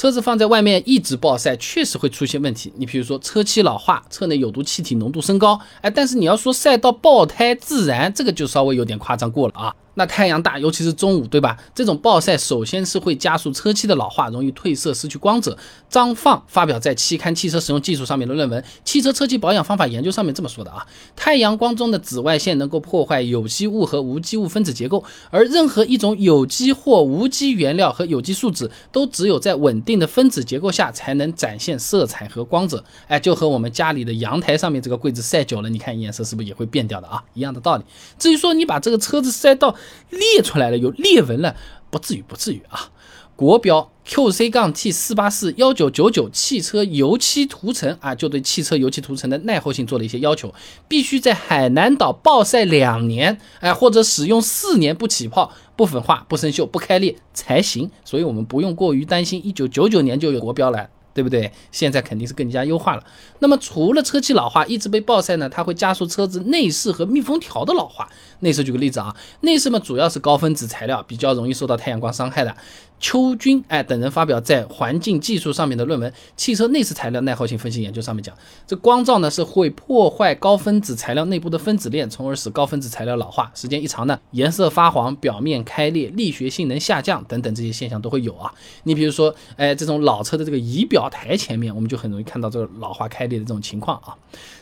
车子放在外面一直暴晒，确实会出现问题。你比如说车漆老化，车内有毒气体浓度升高，哎，但是你要说晒到爆胎自燃，这个就稍微有点夸张过了啊。那太阳大，尤其是中午，对吧？这种暴晒首先是会加速车漆的老化，容易褪色、失去光泽。张放发表在期刊《汽车使用技术》上面的论文《汽车车漆保养方法研究》上面这么说的啊：太阳光中的紫外线能够破坏有机物和无机物分子结构，而任何一种有机或无机原料和有机树脂都只有在稳定的分子结构下才能展现色彩和光泽。哎，就和我们家里的阳台上面这个柜子晒久了，你看颜色是不是也会变掉的啊？一样的道理。至于说你把这个车子晒到，裂出来了，有裂纹了，不至于，不至于啊。国标 QC 杠 T 四八四幺九九九汽车油漆涂层啊，就对汽车油漆涂层的耐候性做了一些要求，必须在海南岛暴晒两年，哎，或者使用四年不起泡、不粉化、不生锈、不开裂才行。所以我们不用过于担心，一九九九年就有国标了。对不对？现在肯定是更加优化了。那么除了车漆老化一直被暴晒呢，它会加速车子内饰和密封条的老化。内饰举个例子啊，内饰嘛主要是高分子材料，比较容易受到太阳光伤害的。邱军哎等人发表在环境技术上面的论文《汽车内饰材料耐耗性分析研究》上面讲，这光照呢是会破坏高分子材料内部的分子链，从而使高分子材料老化。时间一长呢，颜色发黄、表面开裂、力学性能下降等等这些现象都会有啊。你比如说，哎，这种老车的这个仪表台前面，我们就很容易看到这个老化开裂的这种情况啊。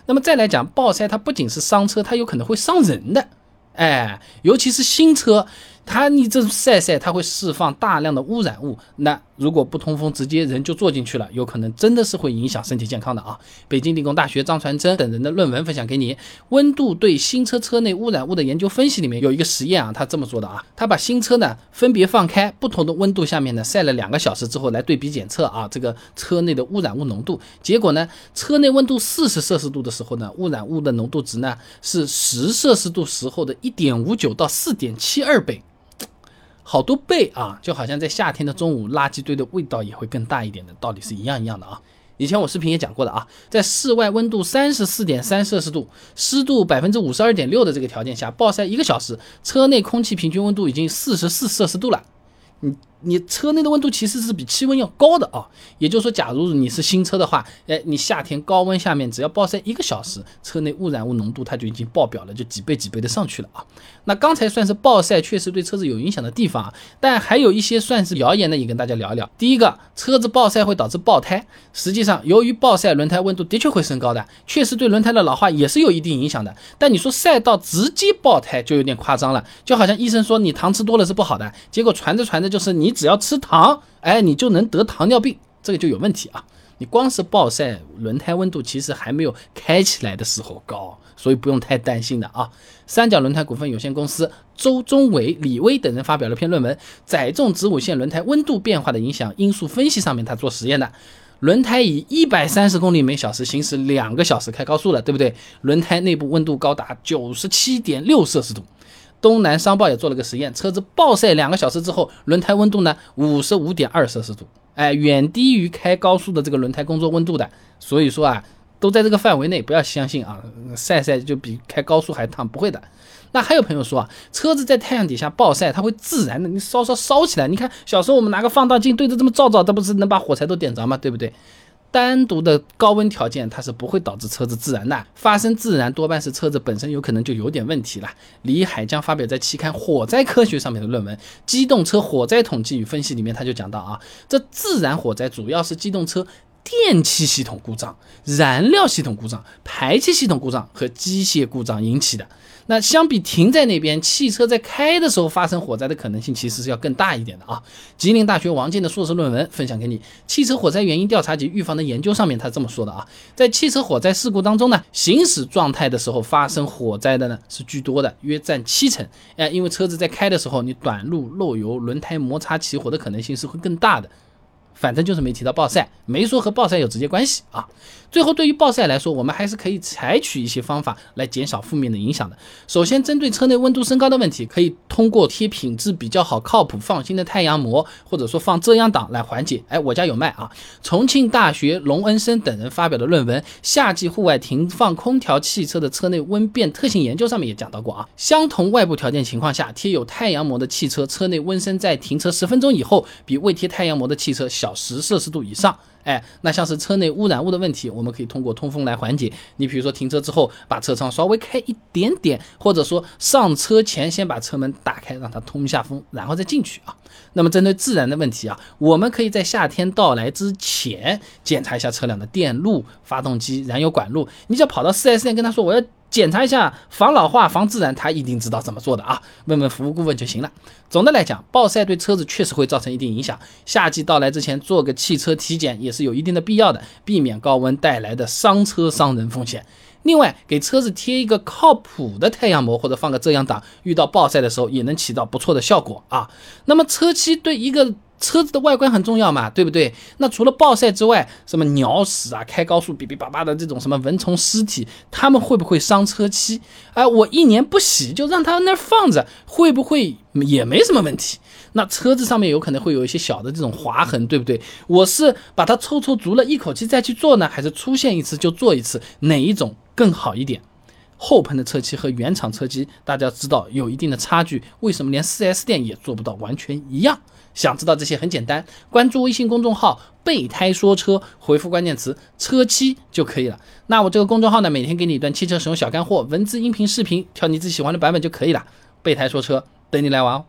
那么再来讲暴晒，它不仅是伤车，它有可能会伤人的，哎，尤其是新车。它你这晒晒，它会释放大量的污染物，那如果不通风，直接人就坐进去了，有可能真的是会影响身体健康的啊！北京理工大学张传真等人的论文分享给你，温度对新车车内污染物的研究分析里面有一个实验啊，他这么做的啊，他把新车呢分别放开不同的温度下面呢晒了两个小时之后来对比检测啊，这个车内的污染物浓度，结果呢，车内温度四十摄氏度的时候呢，污染物的浓度值呢是十摄氏度时候的一点五九到四点七二倍。好多倍啊，就好像在夏天的中午，垃圾堆的味道也会更大一点的道理是一样一样的啊。以前我视频也讲过的啊，在室外温度三十四点三摄氏度、湿度百分之五十二点六的这个条件下，暴晒一个小时，车内空气平均温度已经四十四摄氏度了。你你车内的温度其实是比气温要高的啊，也就是说，假如你是新车的话，哎，你夏天高温下面只要暴晒一个小时，车内污染物浓度它就已经爆表了，就几倍几倍的上去了啊。那刚才算是暴晒确实对车子有影响的地方啊，但还有一些算是谣言的，也跟大家聊一聊。第一个，车子暴晒会导致爆胎，实际上由于暴晒，轮胎温度的确会升高的，确实对轮胎的老化也是有一定影响的。但你说晒到直接爆胎就有点夸张了，就好像医生说你糖吃多了是不好的，结果传着传着就是你你只要吃糖，哎，你就能得糖尿病，这个就有问题啊。你光是暴晒，轮胎温度其实还没有开起来的时候高，所以不用太担心的啊。三角轮胎股份有限公司周忠伟、李威等人发表了篇论文《载重子午线轮胎温度变化的影响因素分析》，上面他做实验的，轮胎以一百三十公里每小时行驶两个小时开高速了，对不对？轮胎内部温度高达九十七点六摄氏度。东南商报也做了个实验，车子暴晒两个小时之后，轮胎温度呢五十五点二摄氏度。哎，远低于开高速的这个轮胎工作温度的，所以说啊，都在这个范围内，不要相信啊，晒晒就比开高速还烫，不会的。那还有朋友说啊，车子在太阳底下暴晒，它会自燃的，你烧烧烧起来。你看小时候我们拿个放大镜对着这么照照，它不是能把火柴都点着吗？对不对？单独的高温条件，它是不会导致车子自燃的。发生自燃多半是车子本身有可能就有点问题了。李海江发表在期刊《火灾科学》上面的论文《机动车火灾统计与分析》里面，他就讲到啊，这自燃火灾主要是机动车。电气系统故障、燃料系统故障、排气系统故障和机械故障引起的。那相比停在那边，汽车在开的时候发生火灾的可能性其实是要更大一点的啊。吉林大学王健的硕士论文分享给你，《汽车火灾原因调查及预防的研究》上面他这么说的啊，在汽车火灾事故当中呢，行驶状态的时候发生火灾的呢是居多的，约占七成。哎，因为车子在开的时候，你短路漏油、轮胎摩擦起火的可能性是会更大的。反正就是没提到暴晒，没说和暴晒有直接关系啊。最后，对于暴晒来说，我们还是可以采取一些方法来减少负面的影响的。首先，针对车内温度升高的问题，可以通过贴品质比较好、靠谱、放心的太阳膜，或者说放遮阳挡来缓解。哎，我家有卖啊。重庆大学龙恩生等人发表的论文《夏季户外停放空调汽车的车内温变特性研究》上面也讲到过啊。相同外部条件情况下，贴有太阳膜的汽车车内温升在停车十分钟以后，比未贴太阳膜的汽车小。小时摄氏度以上。哎，那像是车内污染物的问题，我们可以通过通风来缓解。你比如说停车之后，把车窗稍微开一点点，或者说上车前先把车门打开，让它通一下风，然后再进去啊。那么针对自燃的问题啊，我们可以在夏天到来之前检查一下车辆的电路、发动机、燃油管路。你只要跑到 4S 店跟他说我要。检查一下防老化、防自燃，他一定知道怎么做的啊！问问服务顾问就行了。总的来讲，暴晒对车子确实会造成一定影响。夏季到来之前做个汽车体检也是有一定的必要的，避免高温带来的伤车伤人风险。另外，给车子贴一个靠谱的太阳膜或者放个遮阳挡，遇到暴晒的时候也能起到不错的效果啊。那么车漆对一个车子的外观很重要嘛，对不对？那除了暴晒之外，什么鸟屎啊、开高速哔哔叭叭的这种什么蚊虫尸体，它们会不会伤车漆？哎，我一年不洗就让它那儿放着，会不会也没什么问题？那车子上面有可能会有一些小的这种划痕，对不对？我是把它凑凑足了，一口气再去做呢，还是出现一次就做一次？哪一种更好一点？后喷的车漆和原厂车漆，大家知道有一定的差距，为什么连 4S 店也做不到完全一样？想知道这些很简单，关注微信公众号“备胎说车”，回复关键词“车漆”就可以了。那我这个公众号呢，每天给你一段汽车使用小干货，文字、音频、视频，挑你自己喜欢的版本就可以了。备胎说车，等你来玩哦。